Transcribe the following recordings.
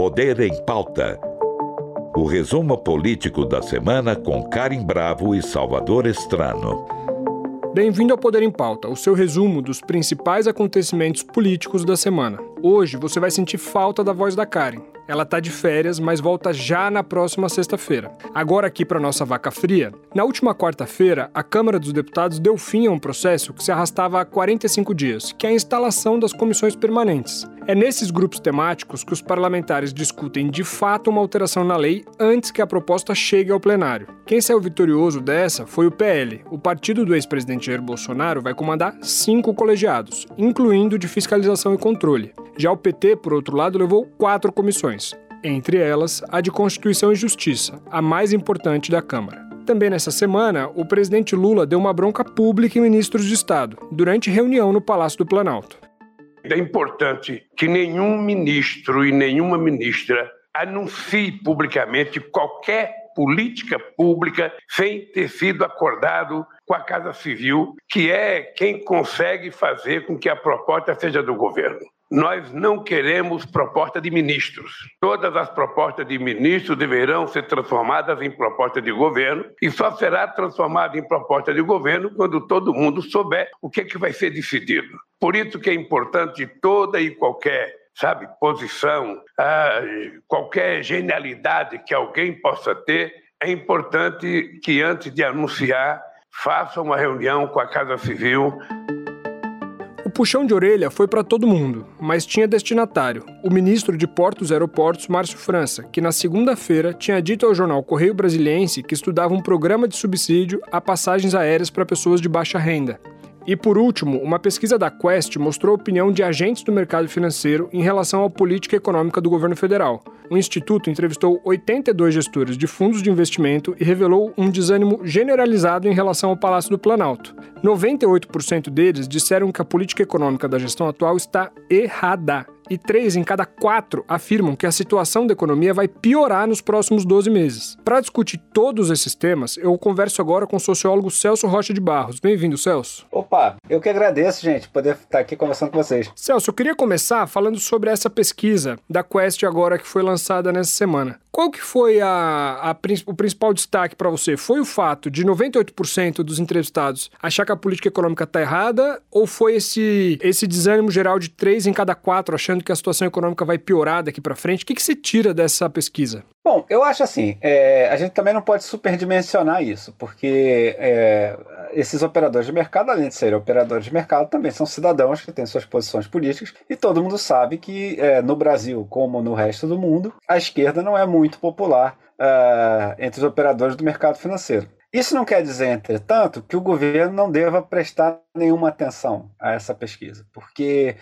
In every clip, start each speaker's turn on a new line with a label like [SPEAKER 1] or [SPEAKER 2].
[SPEAKER 1] Poder em Pauta. O resumo político da semana com Karim Bravo e Salvador Estrano.
[SPEAKER 2] Bem-vindo ao Poder em Pauta, o seu resumo dos principais acontecimentos políticos da semana. Hoje você vai sentir falta da voz da Karen. Ela tá de férias, mas volta já na próxima sexta-feira. Agora aqui para nossa vaca fria. Na última quarta-feira, a Câmara dos Deputados deu fim a um processo que se arrastava há 45 dias, que é a instalação das comissões permanentes. É nesses grupos temáticos que os parlamentares discutem de fato uma alteração na lei antes que a proposta chegue ao plenário. Quem saiu vitorioso dessa foi o PL. O partido do ex-presidente Jair Bolsonaro vai comandar cinco colegiados, incluindo de fiscalização e controle. Já o PT, por outro lado, levou quatro comissões, entre elas a de Constituição e Justiça, a mais importante da Câmara. Também nessa semana, o presidente Lula deu uma bronca pública em ministros de Estado, durante reunião no Palácio do Planalto.
[SPEAKER 3] É importante que nenhum ministro e nenhuma ministra anuncie publicamente qualquer política pública sem ter sido acordado com a Casa Civil, que é quem consegue fazer com que a proposta seja do governo. Nós não queremos proposta de ministros. Todas as propostas de ministros deverão ser transformadas em proposta de governo e só será transformada em proposta de governo quando todo mundo souber o que, é que vai ser decidido. Por isso que é importante toda e qualquer sabe, posição, ah, qualquer genialidade que alguém possa ter, é importante que antes de anunciar faça uma reunião com a Casa Civil
[SPEAKER 2] o puxão de orelha foi para todo mundo, mas tinha destinatário, o ministro de Portos e Aeroportos, Márcio França, que na segunda-feira tinha dito ao jornal Correio Brasiliense que estudava um programa de subsídio a passagens aéreas para pessoas de baixa renda. E por último, uma pesquisa da Quest mostrou a opinião de agentes do mercado financeiro em relação à política econômica do governo federal. O instituto entrevistou 82 gestores de fundos de investimento e revelou um desânimo generalizado em relação ao Palácio do Planalto. 98% deles disseram que a política econômica da gestão atual está errada e três em cada quatro afirmam que a situação da economia vai piorar nos próximos 12 meses. Para discutir todos esses temas, eu converso agora com o sociólogo Celso Rocha de Barros. Bem-vindo, Celso.
[SPEAKER 4] Opa, eu que agradeço, gente, poder estar aqui conversando com vocês.
[SPEAKER 2] Celso, eu queria começar falando sobre essa pesquisa da Quest agora que foi lançada nessa semana. Qual que foi a, a, o principal destaque para você? Foi o fato de 98% dos entrevistados achar que a política econômica está errada ou foi esse, esse desânimo geral de três em cada quatro achando que a situação econômica vai piorar daqui para frente? O que, que você tira dessa pesquisa?
[SPEAKER 4] Bom, eu acho assim, é, a gente também não pode superdimensionar isso, porque é, esses operadores de mercado, além de serem operadores de mercado, também são cidadãos que têm suas posições políticas, e todo mundo sabe que é, no Brasil, como no resto do mundo, a esquerda não é muito popular uh, entre os operadores do mercado financeiro. Isso não quer dizer, entretanto, que o governo não deva prestar nenhuma atenção a essa pesquisa, porque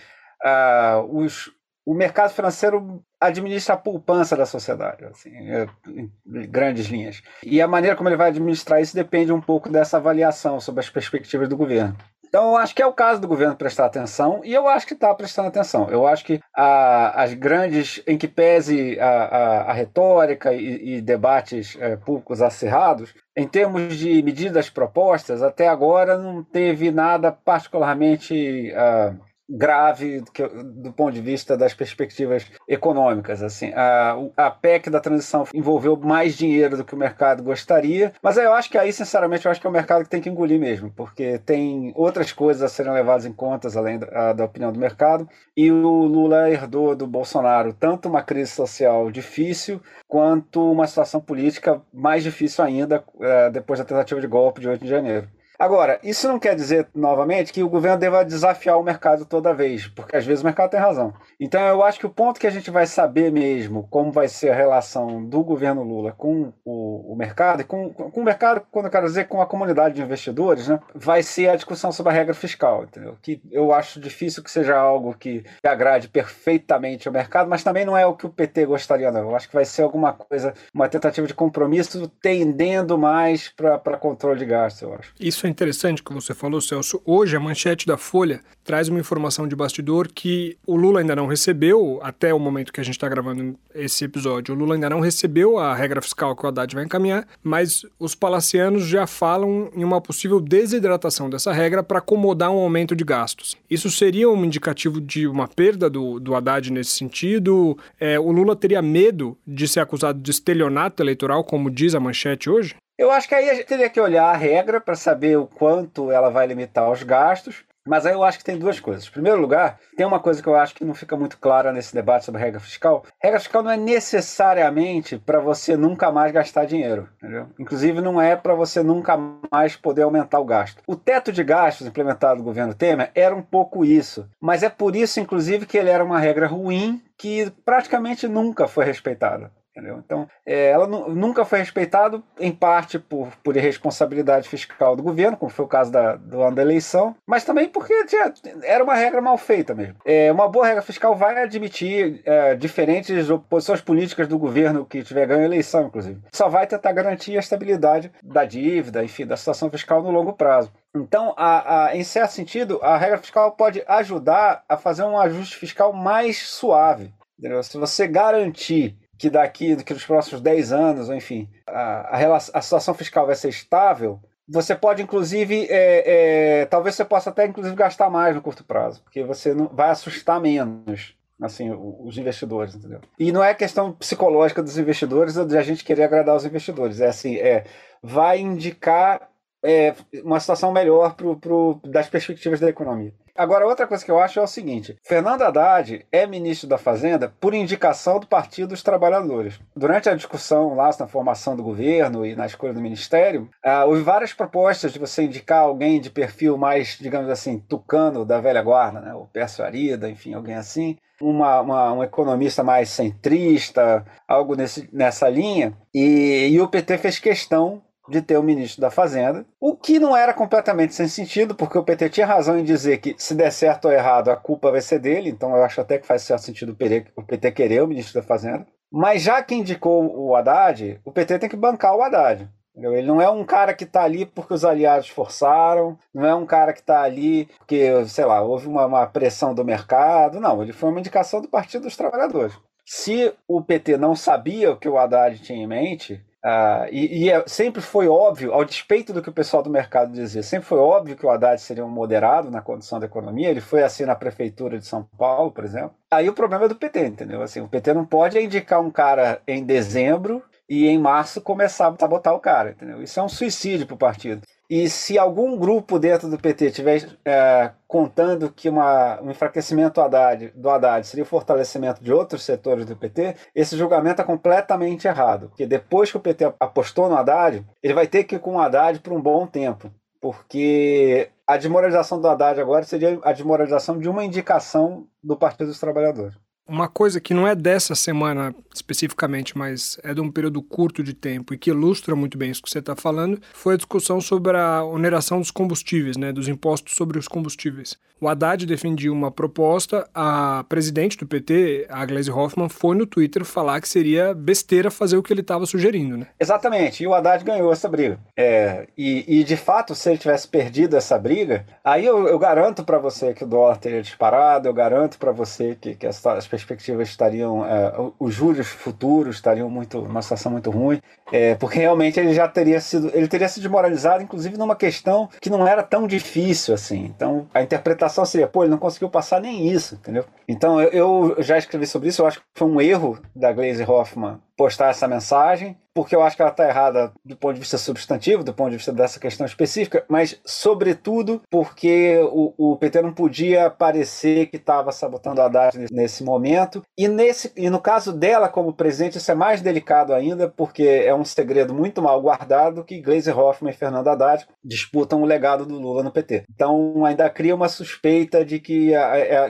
[SPEAKER 4] uh, os, o mercado financeiro administra a poupança da sociedade, assim, é, em grandes linhas. E a maneira como ele vai administrar isso depende um pouco dessa avaliação sobre as perspectivas do governo. Então, eu acho que é o caso do governo prestar atenção, e eu acho que está prestando atenção. Eu acho que a, as grandes, em que pese a, a, a retórica e, e debates é, públicos acirrados, em termos de medidas propostas, até agora não teve nada particularmente. Uh, grave do ponto de vista das perspectivas econômicas. Assim, a, a PEC da transição envolveu mais dinheiro do que o mercado gostaria, mas eu acho que aí, sinceramente, eu acho que é o mercado que tem que engolir mesmo, porque tem outras coisas a serem levadas em conta além da, da opinião do mercado. E o Lula herdou do Bolsonaro tanto uma crise social difícil quanto uma situação política mais difícil ainda é, depois da tentativa de golpe de 8 de janeiro. Agora, isso não quer dizer, novamente, que o governo deva desafiar o mercado toda vez, porque às vezes o mercado tem razão. Então, eu acho que o ponto que a gente vai saber mesmo como vai ser a relação do governo Lula com o, o mercado, com, com o mercado, quando eu quero dizer com a comunidade de investidores, né, vai ser a discussão sobre a regra fiscal, entendeu? Que eu acho difícil que seja algo que agrade perfeitamente o mercado, mas também não é o que o PT gostaria, não. Eu acho que vai ser alguma coisa, uma tentativa de compromisso tendendo mais para controle de gastos, eu acho.
[SPEAKER 2] Isso é interessante que você falou, Celso. Hoje, a manchete da Folha traz uma informação de bastidor que o Lula ainda não recebeu, até o momento que a gente está gravando esse episódio, o Lula ainda não recebeu a regra fiscal que o Haddad vai encaminhar, mas os palacianos já falam em uma possível desidratação dessa regra para acomodar um aumento de gastos. Isso seria um indicativo de uma perda do, do Haddad nesse sentido? É, o Lula teria medo de ser acusado de estelionato eleitoral, como diz a manchete hoje?
[SPEAKER 4] Eu acho que aí a gente teria que olhar a regra para saber o quanto ela vai limitar os gastos. Mas aí eu acho que tem duas coisas. Em primeiro lugar, tem uma coisa que eu acho que não fica muito clara nesse debate sobre regra fiscal. Regra fiscal não é necessariamente para você nunca mais gastar dinheiro, entendeu? Inclusive não é para você nunca mais poder aumentar o gasto. O teto de gastos implementado no governo Temer era um pouco isso, mas é por isso inclusive que ele era uma regra ruim que praticamente nunca foi respeitada. Entendeu? Então, é, ela nunca foi respeitada, em parte por, por irresponsabilidade fiscal do governo, como foi o caso da, do ano da eleição, mas também porque tinha, era uma regra mal feita mesmo. É, uma boa regra fiscal vai admitir é, diferentes oposições políticas do governo que tiver ganho a eleição, inclusive. Só vai tentar garantir a estabilidade da dívida, enfim, da situação fiscal no longo prazo. Então, a, a, em certo sentido, a regra fiscal pode ajudar a fazer um ajuste fiscal mais suave. Entendeu? Se você garantir que daqui, que nos próximos 10 anos, ou enfim, a, a, a situação fiscal vai ser estável, você pode, inclusive, é, é, talvez você possa até, inclusive, gastar mais no curto prazo, porque você não vai assustar menos assim, os investidores, entendeu? E não é questão psicológica dos investidores ou de a gente querer agradar os investidores, é assim, é, vai indicar é, uma situação melhor pro, pro, das perspectivas da economia. Agora, outra coisa que eu acho é o seguinte: Fernando Haddad é ministro da Fazenda por indicação do Partido dos Trabalhadores. Durante a discussão lá na formação do governo e na escolha do ministério, ah, houve várias propostas de você indicar alguém de perfil mais, digamos assim, tucano da velha guarda, né? o Pércio Arida, enfim, alguém assim. Uma, uma, um economista mais centrista, algo nesse, nessa linha. E, e o PT fez questão de ter o ministro da Fazenda, o que não era completamente sem sentido, porque o PT tinha razão em dizer que se der certo ou errado, a culpa vai ser dele, então eu acho até que faz certo sentido o PT querer o ministro da Fazenda. Mas já que indicou o Haddad, o PT tem que bancar o Haddad. Ele não é um cara que está ali porque os aliados forçaram, não é um cara que está ali porque, sei lá, houve uma, uma pressão do mercado. Não, ele foi uma indicação do Partido dos Trabalhadores. Se o PT não sabia o que o Haddad tinha em mente, Uh, e, e é, sempre foi óbvio, ao despeito do que o pessoal do mercado dizia, sempre foi óbvio que o Haddad seria um moderado na condição da economia. Ele foi assim na prefeitura de São Paulo, por exemplo. Aí o problema é do PT, entendeu? Assim, o PT não pode indicar um cara em dezembro e em março começar a sabotar o cara, entendeu? Isso é um suicídio para o partido. E se algum grupo dentro do PT estiver é, contando que uma, um enfraquecimento Haddad, do Haddad seria o fortalecimento de outros setores do PT, esse julgamento é completamente errado. Porque depois que o PT apostou no Haddad, ele vai ter que ir com o Haddad por um bom tempo. Porque a desmoralização do Haddad agora seria a desmoralização de uma indicação do Partido dos Trabalhadores.
[SPEAKER 2] Uma coisa que não é dessa semana especificamente, mas é de um período curto de tempo e que ilustra muito bem isso que você está falando, foi a discussão sobre a oneração dos combustíveis, né, dos impostos sobre os combustíveis. O Haddad defendia uma proposta, a presidente do PT, a Gleisi Hoffmann, foi no Twitter falar que seria besteira fazer o que ele estava sugerindo. Né?
[SPEAKER 4] Exatamente, e o Haddad ganhou essa briga. É, e, e, de fato, se ele tivesse perdido essa briga, aí eu, eu garanto para você que o dólar teria disparado, eu garanto para você que, que as, as perspectivas estariam, é, os juros futuros estariam muito, uma situação muito ruim, é, porque realmente ele já teria sido, ele teria se desmoralizado, inclusive numa questão que não era tão difícil assim. Então a interpretação seria, pô, ele não conseguiu passar nem isso, entendeu? Então eu, eu já escrevi sobre isso, eu acho que foi um erro da Glaze Hoffman postar essa mensagem, porque eu acho que ela está errada do ponto de vista substantivo, do ponto de vista dessa questão específica, mas, sobretudo, porque o, o PT não podia parecer que estava sabotando a Haddad nesse momento. E, nesse, e no caso dela, como presidente, isso é mais delicado ainda, porque é um segredo muito mal guardado que Gleisi Hoffmann e Fernando Haddad disputam o legado do Lula no PT. Então, ainda cria uma suspeita de que,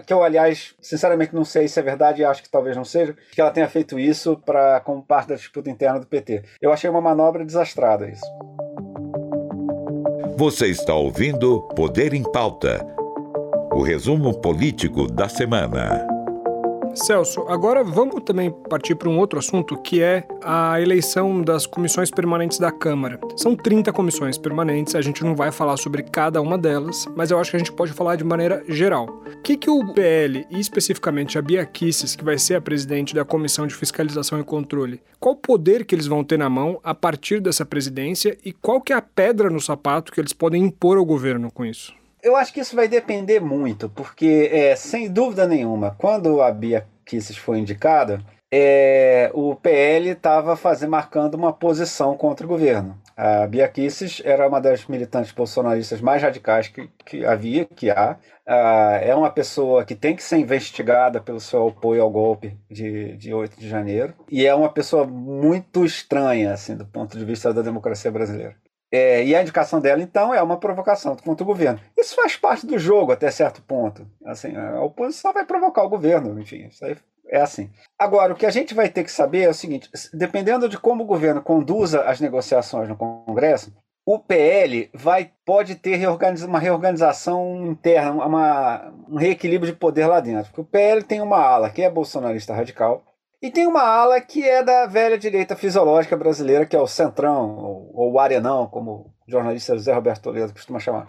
[SPEAKER 4] que eu, aliás, sinceramente não sei se é verdade e acho que talvez não seja, que ela tenha feito isso para como parte da disputa interna do PT. Eu achei uma manobra desastrada isso.
[SPEAKER 1] Você está ouvindo Poder em Pauta o resumo político da semana.
[SPEAKER 2] Celso, agora vamos também partir para um outro assunto que é a eleição das comissões permanentes da Câmara. São 30 comissões permanentes, a gente não vai falar sobre cada uma delas, mas eu acho que a gente pode falar de maneira geral. O que, que o PL, e especificamente a Bia Kicis, que vai ser a presidente da Comissão de Fiscalização e Controle, qual o poder que eles vão ter na mão a partir dessa presidência e qual que é a pedra no sapato que eles podem impor ao governo com isso?
[SPEAKER 4] Eu acho que isso vai depender muito, porque, é, sem dúvida nenhuma, quando a Bia Kisses foi indicada, é, o PL estava marcando uma posição contra o governo. A Bia Kisses era uma das militantes bolsonaristas mais radicais que, que havia, que há. É uma pessoa que tem que ser investigada pelo seu apoio ao golpe de, de 8 de janeiro. E é uma pessoa muito estranha, assim, do ponto de vista da democracia brasileira. É, e a indicação dela, então, é uma provocação contra o governo. Isso faz parte do jogo até certo ponto. Assim, a oposição vai provocar o governo, enfim, isso aí é assim. Agora, o que a gente vai ter que saber é o seguinte: dependendo de como o governo conduza as negociações no Congresso, o PL vai, pode ter uma reorganização interna, uma, um reequilíbrio de poder lá dentro. Porque o PL tem uma ala que é bolsonarista radical, e tem uma ala que é da velha direita fisiológica brasileira, que é o Centrão, ou, ou o Arenão, como o jornalista José Roberto Toledo costuma chamar.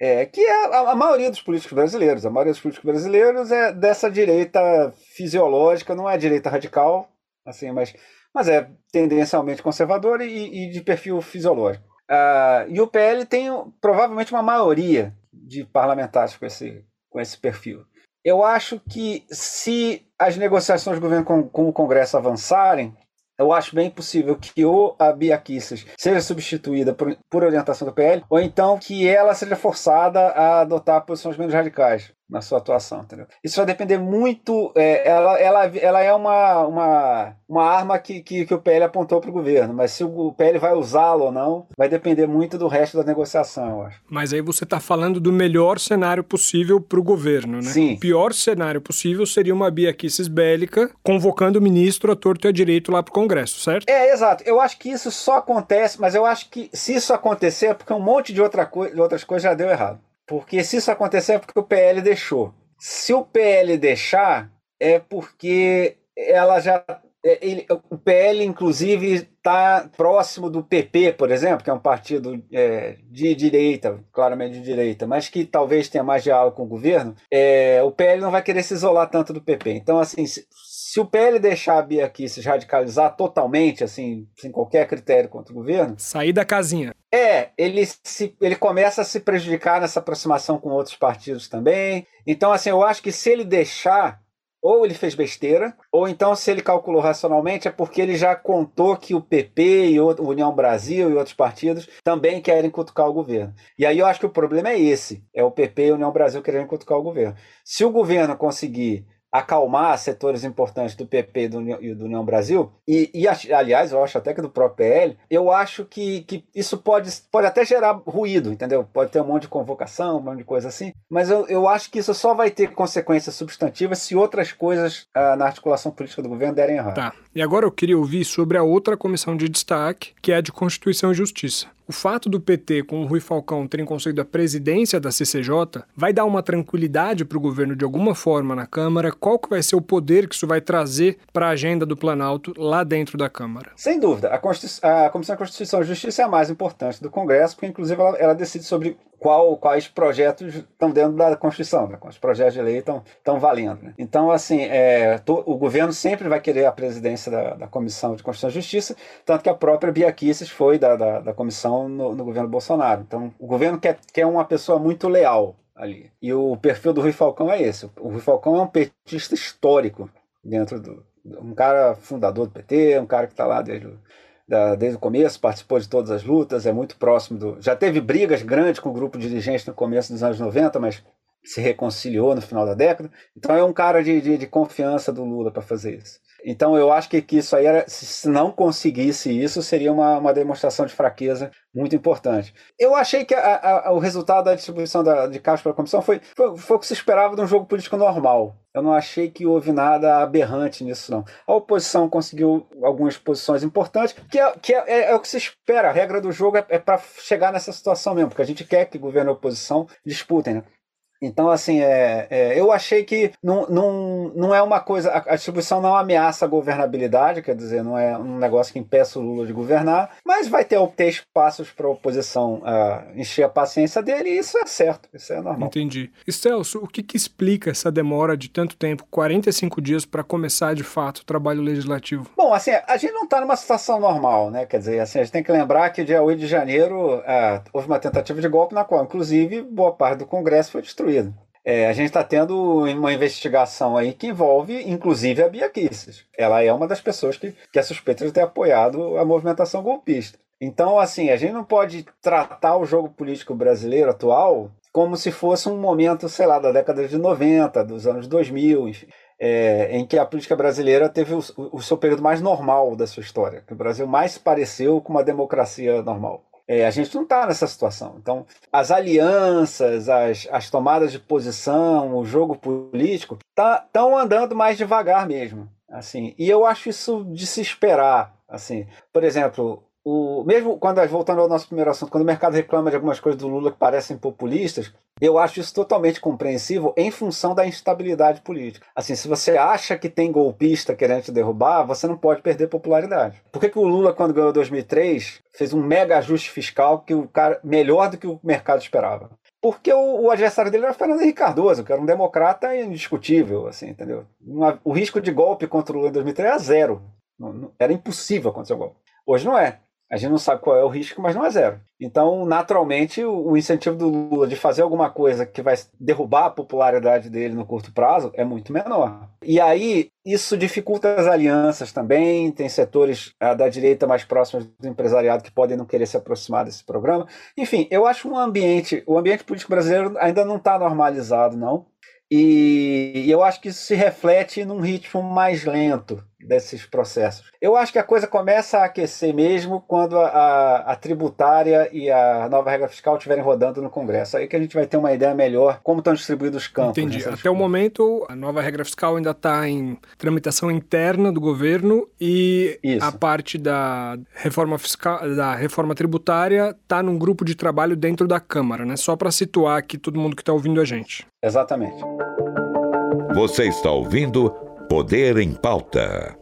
[SPEAKER 4] É, que é a, a, maioria dos políticos brasileiros. A maioria dos políticos brasileiros é dessa direita fisiológica, não é direita radical, assim, mas, mas é tendencialmente conservadora e, e de perfil fisiológico. Uh, e o PL tem provavelmente uma maioria de parlamentares com esse, com esse perfil. Eu acho que se as negociações do governo com, com o Congresso avançarem, eu acho bem possível que ou a Bia Kicis seja substituída por, por orientação do PL, ou então que ela seja forçada a adotar posições menos radicais na sua atuação, entendeu? Isso vai depender muito. É, ela, ela, ela é uma, uma, uma arma que, que, que o PL apontou para o governo, mas se o PL vai usá-lo ou não, vai depender muito do resto da negociação, eu acho.
[SPEAKER 2] Mas aí você está falando do melhor cenário possível para o governo, né?
[SPEAKER 4] Sim.
[SPEAKER 2] O pior cenário possível seria uma Bia Kicis bélica convocando o ministro a torto e a direito lá para o Congresso, certo?
[SPEAKER 4] É, exato. Eu acho que isso só acontece, mas eu acho que se isso acontecer é porque um monte de, outra co de outras coisas já deu errado. Porque se isso acontecer é porque o PL deixou. Se o PL deixar, é porque ela já. É, ele, o PL, inclusive, está próximo do PP, por exemplo, que é um partido é, de direita, claramente de direita, mas que talvez tenha mais diálogo com o governo. É, o PL não vai querer se isolar tanto do PP. Então, assim, se o PL deixar a Bia aqui se radicalizar totalmente, assim, sem qualquer critério contra o governo.
[SPEAKER 2] Sair da casinha.
[SPEAKER 4] É, ele, se, ele começa a se prejudicar nessa aproximação com outros partidos também. Então, assim, eu acho que se ele deixar, ou ele fez besteira, ou então, se ele calculou racionalmente, é porque ele já contou que o PP e o União Brasil e outros partidos também querem cutucar o governo. E aí eu acho que o problema é esse: é o PP e a União Brasil querendo cutucar o governo. Se o governo conseguir acalmar setores importantes do PP e do, do União Brasil, e, e, aliás, eu acho até que do próprio PL, eu acho que, que isso pode, pode até gerar ruído, entendeu? Pode ter um monte de convocação, um monte de coisa assim, mas eu, eu acho que isso só vai ter consequências substantivas se outras coisas ah, na articulação política do governo derem errado.
[SPEAKER 2] Tá. E agora eu queria ouvir sobre a outra comissão de destaque, que é a de Constituição e Justiça. O fato do PT com o Rui Falcão terem conseguido a presidência da CCJ vai dar uma tranquilidade para o governo de alguma forma na Câmara? Qual que vai ser o poder que isso vai trazer para a agenda do Planalto lá dentro da Câmara?
[SPEAKER 4] Sem dúvida. A, a Comissão de Constituição e Justiça é a mais importante do Congresso, porque inclusive ela, ela decide sobre qual, quais projetos estão dentro da Constituição, né? os projetos de lei estão, valendo. Né? Então, assim, é, o governo sempre vai querer a presidência da, da, Comissão de Constituição e Justiça, tanto que a própria Bia Kicis foi da, da, da comissão no, no, governo Bolsonaro. Então, o governo quer, quer uma pessoa muito leal ali. E o perfil do Rui Falcão é esse. O Rui Falcão é um petista histórico dentro do. Um cara fundador do PT, um cara que está lá desde o da, desde o começo, participou de todas as lutas, é muito próximo do. Já teve brigas grandes com o grupo dirigente no começo dos anos 90, mas se reconciliou no final da década. Então é um cara de, de, de confiança do Lula para fazer isso. Então eu acho que, que isso aí era, se não conseguisse isso, seria uma, uma demonstração de fraqueza muito importante. Eu achei que a, a, o resultado da distribuição da, de cargos para a comissão foi, foi, foi o que se esperava de um jogo político normal. Eu não achei que houve nada aberrante nisso, não. A oposição conseguiu algumas posições importantes, que é, que é, é, é o que se espera. A regra do jogo é, é para chegar nessa situação mesmo, porque a gente quer que governo e oposição disputem, né? Então, assim, é, é, eu achei que não, não, não é uma coisa. A, a distribuição não ameaça a governabilidade, quer dizer, não é um negócio que impeça o Lula de governar, mas vai ter, ter espaços para a oposição uh, encher a paciência dele, e isso é certo, isso é normal.
[SPEAKER 2] Entendi. E Celso, o que, que explica essa demora de tanto tempo, 45 dias, para começar de fato o trabalho legislativo?
[SPEAKER 4] Bom, assim, a gente não está numa situação normal, né? Quer dizer, assim, a gente tem que lembrar que dia 8 de janeiro uh, houve uma tentativa de golpe na qual, inclusive, boa parte do Congresso foi destruída. É, a gente está tendo uma investigação aí que envolve, inclusive, a Bia Kicis. Ela é uma das pessoas que, que é suspeita de ter apoiado a movimentação golpista. Então, assim, a gente não pode tratar o jogo político brasileiro atual como se fosse um momento, sei lá, da década de 90, dos anos 2000, enfim, é, em que a política brasileira teve o, o seu período mais normal da sua história, que o Brasil mais se pareceu com uma democracia normal. É, a gente não está nessa situação. Então, as alianças, as, as tomadas de posição, o jogo político, estão tá, andando mais devagar mesmo. assim. E eu acho isso de se esperar. assim. Por exemplo, o, mesmo quando, voltando ao nosso primeiro assunto, quando o mercado reclama de algumas coisas do Lula que parecem populistas, eu acho isso totalmente compreensível em função da instabilidade política. Assim, se você acha que tem golpista querendo te derrubar, você não pode perder popularidade. Por que, que o Lula, quando ganhou 2003, fez um mega ajuste fiscal que o cara melhor do que o mercado esperava? Porque o, o adversário dele era Fernando Henrique Cardoso, que era um democrata indiscutível, assim, entendeu? Uma, o risco de golpe contra o Lula em 2003 era zero. Não, não, era impossível acontecer o golpe. Hoje não é. A gente não sabe qual é o risco, mas não é zero. Então, naturalmente, o, incentivo do Lula de fazer alguma coisa que vai derrubar a popularidade dele no curto prazo é muito menor. E aí, isso dificulta as alianças também. Tem setores ah, da direita mais próximos do empresariado que podem não querer se aproximar desse programa. Enfim, eu acho um ambiente, o ambiente político brasileiro ainda não está normalizado, não. E eu acho que isso se reflete num ritmo mais lento desses processos. Eu acho que a coisa começa a aquecer mesmo quando a, a, a, tributária e a nova regra fiscal estiverem rodando no Congresso. Aí que a gente vai ter uma ideia melhor como estão distribuídos os campos.
[SPEAKER 2] Entendi. Até o momento, a nova regra fiscal ainda está em tramitação interna do governo e Isso. a parte da reforma fiscal, da reforma tributária está num grupo de trabalho dentro da Câmara, né? Só para situar aqui todo mundo que está ouvindo a gente.
[SPEAKER 4] Exatamente.
[SPEAKER 1] Você está ouvindo Poder em Pauta.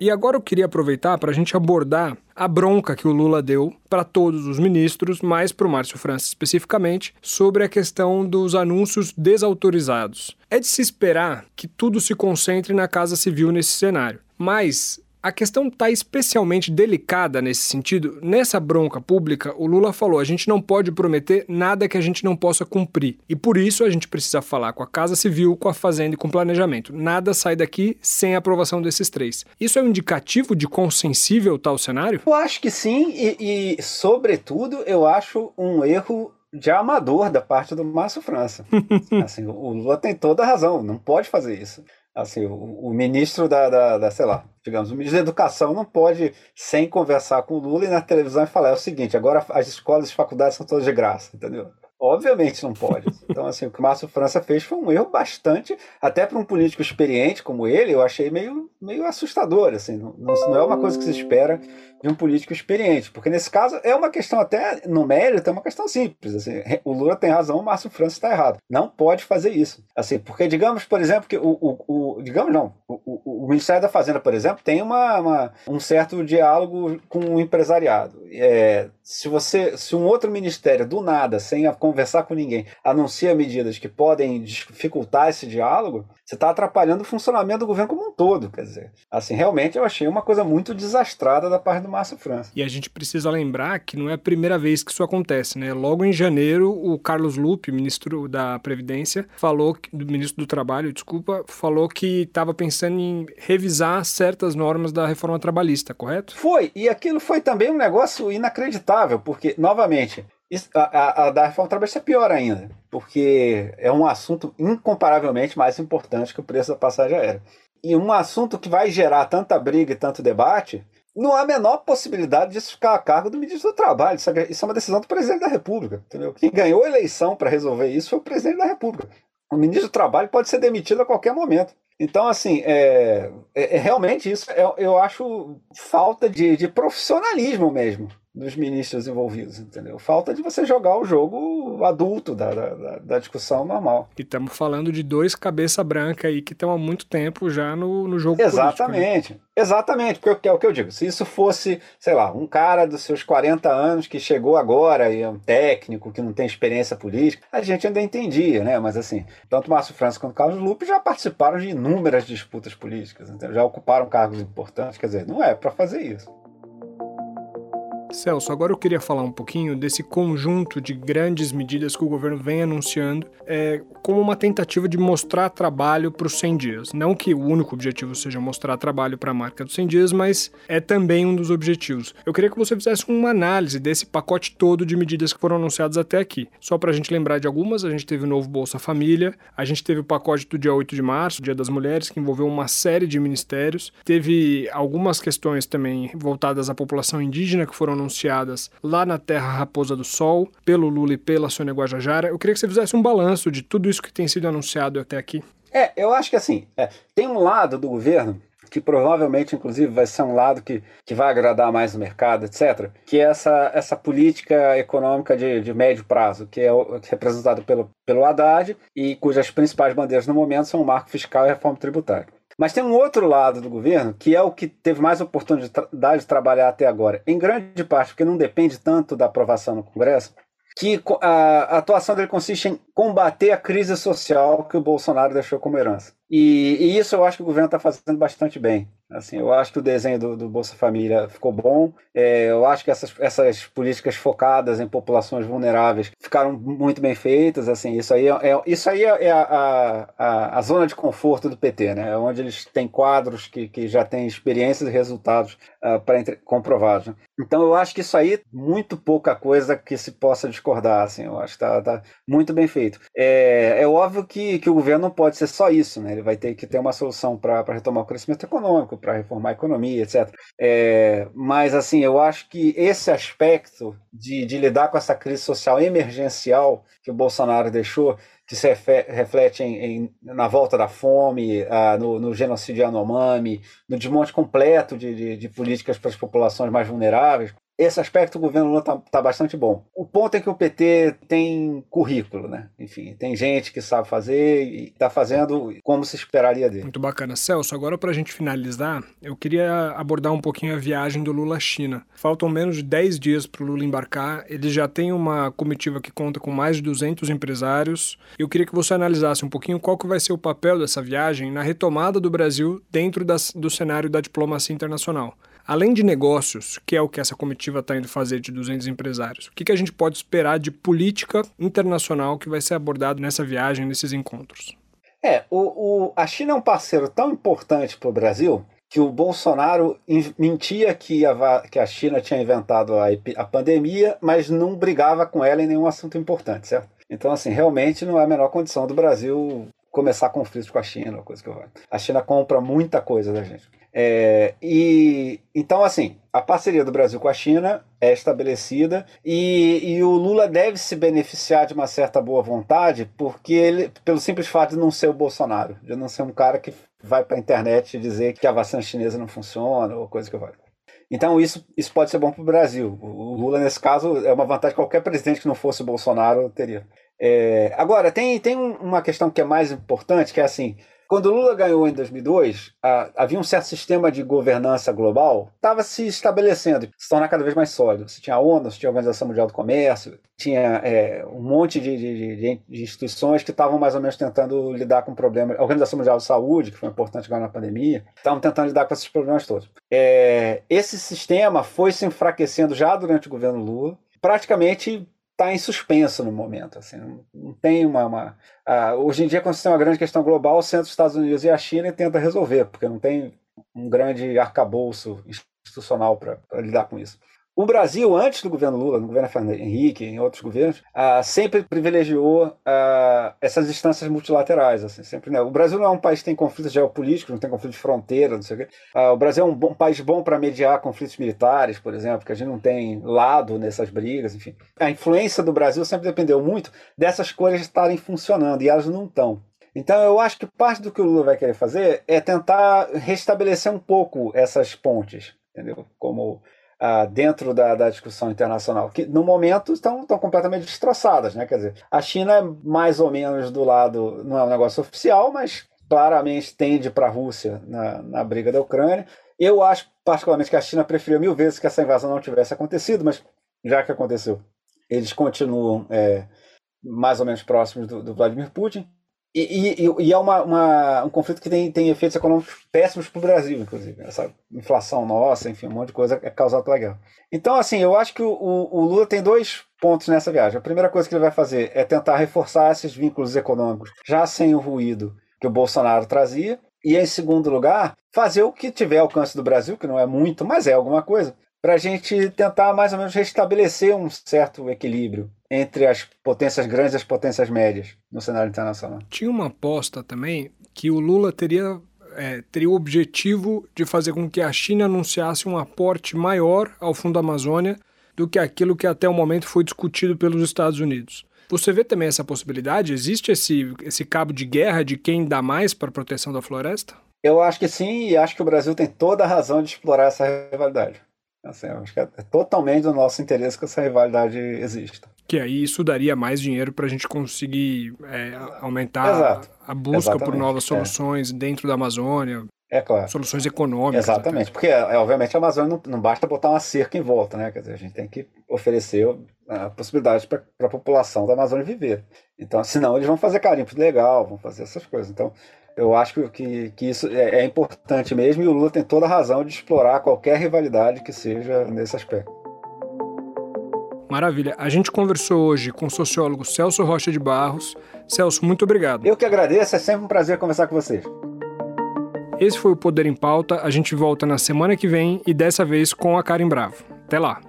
[SPEAKER 2] E agora eu queria aproveitar para a gente abordar a bronca que o Lula deu para todos os ministros, mas para o Márcio França especificamente, sobre a questão dos anúncios desautorizados. É de se esperar que tudo se concentre na Casa Civil nesse cenário. Mas a questão está especialmente delicada nesse sentido. Nessa bronca pública, o Lula falou: a gente não pode prometer nada que a gente não possa cumprir. E por isso a gente precisa falar com a Casa Civil, com a Fazenda e com o Planejamento. Nada sai daqui sem a aprovação desses três. Isso é um indicativo de quão sensível está o cenário?
[SPEAKER 4] Eu acho que sim, e, e sobretudo, eu acho um erro de amador da parte do Márcio França. assim, o Lula tem toda a razão, não pode fazer isso. Assim, o, o ministro da, da, da, sei lá, digamos, o ministro da Educação não pode, sem conversar com o Lula e na televisão e falar é o seguinte, agora as escolas e faculdades são todas de graça, entendeu? Obviamente não pode. Então, assim, o que o Márcio França fez foi um erro bastante, até para um político experiente como ele, eu achei meio, meio assustador. Assim, não, não é uma coisa que se espera de um político experiente, porque nesse caso é uma questão até no mérito, é uma questão simples. Assim, o Lula tem razão, o Márcio França está errado. Não pode fazer isso. Assim, porque digamos, por exemplo, que o, o, o digamos não, o, o, Ministério da Fazenda, por exemplo, tem uma, uma um certo diálogo com o empresariado. É, se você, se um outro ministério do nada, sem conversar com ninguém, anuncia medidas que podem dificultar esse diálogo, você está atrapalhando o funcionamento do governo como um todo, quer dizer. Assim, realmente eu achei uma coisa muito desastrada da parte do Márcio França.
[SPEAKER 2] E a gente precisa lembrar que não é a primeira vez que isso acontece, né? Logo em janeiro, o Carlos Lupe, ministro da Previdência, falou, do ministro do Trabalho, desculpa, falou que estava pensando em revisar certas normas da reforma trabalhista, correto?
[SPEAKER 4] Foi, e aquilo foi também um negócio inacreditável, porque, novamente, isso, a, a, da reforma trabalhista é pior ainda, porque é um assunto incomparavelmente mais importante que o preço da passagem aérea. E um assunto que vai gerar tanta briga e tanto debate, não há a menor possibilidade disso ficar a cargo do ministro do Trabalho. Isso é, isso é uma decisão do presidente da República. Entendeu? Quem ganhou a eleição para resolver isso foi o presidente da República. O ministro do Trabalho pode ser demitido a qualquer momento. Então, assim, é, é, é realmente isso eu, eu acho falta de, de profissionalismo mesmo dos ministros envolvidos, entendeu? Falta de você jogar o jogo adulto da, da, da discussão normal.
[SPEAKER 2] E estamos falando de dois cabeça branca aí que estão há muito tempo já no, no jogo
[SPEAKER 4] Exatamente.
[SPEAKER 2] Político, né?
[SPEAKER 4] Exatamente, porque é o que eu digo. Se isso fosse, sei lá, um cara dos seus 40 anos que chegou agora e é um técnico que não tem experiência política, a gente ainda entendia, né? Mas assim, tanto Márcio França quanto Carlos Lupe já participaram de inúmeras disputas políticas, entendeu? já ocuparam cargos importantes. Quer dizer, não é para fazer isso.
[SPEAKER 2] Celso, agora eu queria falar um pouquinho desse conjunto de grandes medidas que o governo vem anunciando é, como uma tentativa de mostrar trabalho para os 100 dias. Não que o único objetivo seja mostrar trabalho para a marca dos 100 dias, mas é também um dos objetivos. Eu queria que você fizesse uma análise desse pacote todo de medidas que foram anunciadas até aqui. Só para a gente lembrar de algumas, a gente teve o novo Bolsa Família, a gente teve o pacote do dia 8 de março, Dia das Mulheres, que envolveu uma série de ministérios, teve algumas questões também voltadas à população indígena que foram anunciadas lá na Terra Raposa do Sol, pelo Lula e pela Sônia Guajajara. Eu queria que você fizesse um balanço de tudo isso que tem sido anunciado até aqui.
[SPEAKER 4] É, eu acho que assim, é, tem um lado do governo que provavelmente, inclusive, vai ser um lado que, que vai agradar mais o mercado, etc., que é essa, essa política econômica de, de médio prazo, que é, representado pelo, pelo Haddad e cujas principais bandeiras no momento são o marco fiscal e a reforma tributária. Mas tem um outro lado do governo, que é o que teve mais oportunidade de trabalhar até agora, em grande parte porque não depende tanto da aprovação no Congresso, que a atuação dele consiste em combater a crise social que o Bolsonaro deixou como herança. E, e isso eu acho que o governo está fazendo bastante bem. Assim, eu acho que o desenho do, do Bolsa Família ficou bom. É, eu acho que essas, essas políticas focadas em populações vulneráveis ficaram muito bem feitas. Assim, isso aí é, é isso aí é a, a, a, zona de conforto do PT, né? É onde eles têm quadros que, que já têm experiências e resultados uh, para comprovados. Né? Então eu acho que isso aí muito pouca coisa que se possa discordar. Assim, eu acho que está tá muito bem feito. É, é óbvio que, que o governo não pode ser só isso, né? Ele vai ter que ter uma solução para retomar o crescimento econômico para reformar a economia, etc. É, mas, assim, eu acho que esse aspecto de, de lidar com essa crise social emergencial que o Bolsonaro deixou, que se reflete em, em, na volta da fome, no, no, genocídio Yanomami, no desmonte completo de, de, de políticas para as populações mais vulneráveis, esse aspecto o governo Lula está tá bastante bom. O ponto é que o PT tem currículo, né? Enfim, tem gente que sabe fazer e está fazendo como se esperaria dele.
[SPEAKER 2] Muito bacana. Celso, agora para a gente finalizar, eu queria abordar um pouquinho a viagem do Lula à China. Faltam menos de 10 dias para o Lula embarcar. Ele já tem uma comitiva que conta com mais de 200 empresários. Eu queria que você analisasse um pouquinho qual que vai ser o papel dessa viagem na retomada do Brasil dentro das, do cenário da diplomacia internacional. Além de negócios, que é o que essa comitiva está indo fazer de 200 empresários, o que, que a gente pode esperar de política internacional que vai ser abordado nessa viagem, nesses encontros?
[SPEAKER 4] É, o, o a China é um parceiro tão importante para o Brasil que o Bolsonaro mentia que a, que a China tinha inventado a, a pandemia, mas não brigava com ela em nenhum assunto importante, certo? Então, assim, realmente não é a menor condição do Brasil começar conflitos com a China, coisa que eu A China compra muita coisa da gente. É, e então, assim, a parceria do Brasil com a China é estabelecida e, e, o Lula deve se beneficiar de uma certa boa vontade, porque ele, pelo simples fato de não ser o Bolsonaro, de não ser um cara que vai para a internet dizer que a vacina chinesa não funciona ou coisa que vai. Então, isso, isso pode ser bom para o Brasil. O Lula, nesse caso, é uma vantagem que qualquer presidente que não fosse o Bolsonaro teria. É, agora, tem, tem uma questão que é mais importante, que é assim: quando Lula ganhou em 2002, havia um certo sistema de governança global estava se estabelecendo, se tornar cada vez mais sólido. Você tinha a ONU, você tinha a Organização Mundial do Comércio, tinha é, um monte de, de, de, instituições que estavam mais ou menos tentando lidar com problemas. A Organização Mundial de Saúde, que foi importante agora na pandemia, estavam tentando lidar com esses problemas todos. É, esse sistema foi se enfraquecendo já durante o governo Lula. Praticamente está em suspenso no momento. Assim, não, não tem uma. uma hoje em dia, quando você tem uma grande questão global, o centro dos Estados Unidos e a China tenta resolver, porque não tem um grande arcabouço institucional para lidar com isso. O Brasil, antes do governo Lula, no governo Fernando Henrique, em outros governos, uh, sempre privilegiou uh, essas instâncias multilaterais. Assim, sempre, né? O Brasil não é um país que tem conflitos geopolíticos, não tem conflito de fronteira, não sei o quê. Uh, o Brasil é um, bom, um país bom para mediar conflitos militares, por exemplo, que a gente não tem lado nessas brigas, enfim. A influência do Brasil sempre dependeu muito dessas coisas estarem funcionando, e elas não estão. Então, eu acho que parte do que o Lula vai querer fazer é tentar restabelecer um pouco essas pontes, entendeu? Como ah, dentro da, da, discussão internacional, que no momento estão, completamente destroçadas. Né? Quer dizer, a China é mais ou menos do lado, não é um negócio oficial, mas claramente tende para a Rússia na, na briga da Ucrânia. Eu acho, particularmente, que a China preferiu mil vezes que essa invasão não tivesse acontecido, mas já que aconteceu, eles continuam é, mais ou menos próximos do, do Vladimir Putin. E, e, e é uma, uma, um conflito que tem, tem efeitos econômicos péssimos para o Brasil, inclusive. Essa inflação nossa, enfim, um monte de coisa é causada pela guerra. Então, assim, eu acho que o, o, Lula tem dois pontos nessa viagem. A primeira coisa que ele vai fazer é tentar reforçar esses vínculos econômicos, já sem o ruído que o Bolsonaro trazia. E, em segundo lugar, fazer o que tiver alcance do Brasil, que não é muito, mas é alguma coisa, para a gente tentar mais ou menos restabelecer um certo equilíbrio entre as potências grandes e as potências médias no cenário internacional.
[SPEAKER 2] Tinha uma aposta também que o Lula teria, é, teria o objetivo de fazer com que a China anunciasse um aporte maior ao Fundo Amazônia do que aquilo que até o momento foi discutido pelos Estados Unidos. Você vê também essa possibilidade? Existe esse, esse cabo de guerra de quem dá mais para a proteção da floresta?
[SPEAKER 4] Eu acho que sim, e acho que o Brasil tem toda a razão de explorar essa rivalidade. Assim, acho que é totalmente do nosso interesse que essa rivalidade exista.
[SPEAKER 2] Que aí isso daria mais dinheiro para a gente conseguir é, aumentar Exato. a busca Exatamente. por novas é. soluções é. dentro da Amazônia.
[SPEAKER 4] É claro.
[SPEAKER 2] Soluções econômicas.
[SPEAKER 4] Exatamente, até. porque é, obviamente a Amazônia não, não, basta botar uma cerca em volta, né? Quer dizer, a gente tem que oferecer a possibilidade para a população da Amazônia viver. Então, senão eles vão fazer carimpo legal, vão fazer essas coisas. Então, eu acho que, que isso é, é, importante mesmo e o Lula tem toda a razão de explorar qualquer rivalidade que seja nesse aspecto.
[SPEAKER 2] Maravilha. A gente conversou hoje com o sociólogo Celso Rocha de Barros. Celso, muito obrigado.
[SPEAKER 4] Eu que agradeço, é sempre um prazer conversar com vocês.
[SPEAKER 2] Esse foi o Poder em Pauta. A gente volta na semana que vem e dessa vez com a Karen Bravo. Até lá.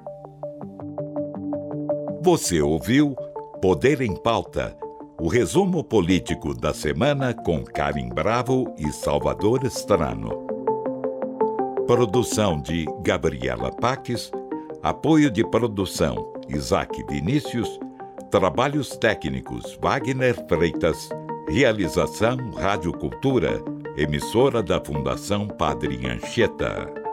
[SPEAKER 1] Você ouviu Poder em Pauta o resumo político da semana com Karim Bravo e Salvador Estrano. Produção de Gabriela Paques. Apoio de produção Isaac Vinícius. Trabalhos técnicos Wagner Freitas. Realização Rádio Cultura, emissora da Fundação Padre Anchieta.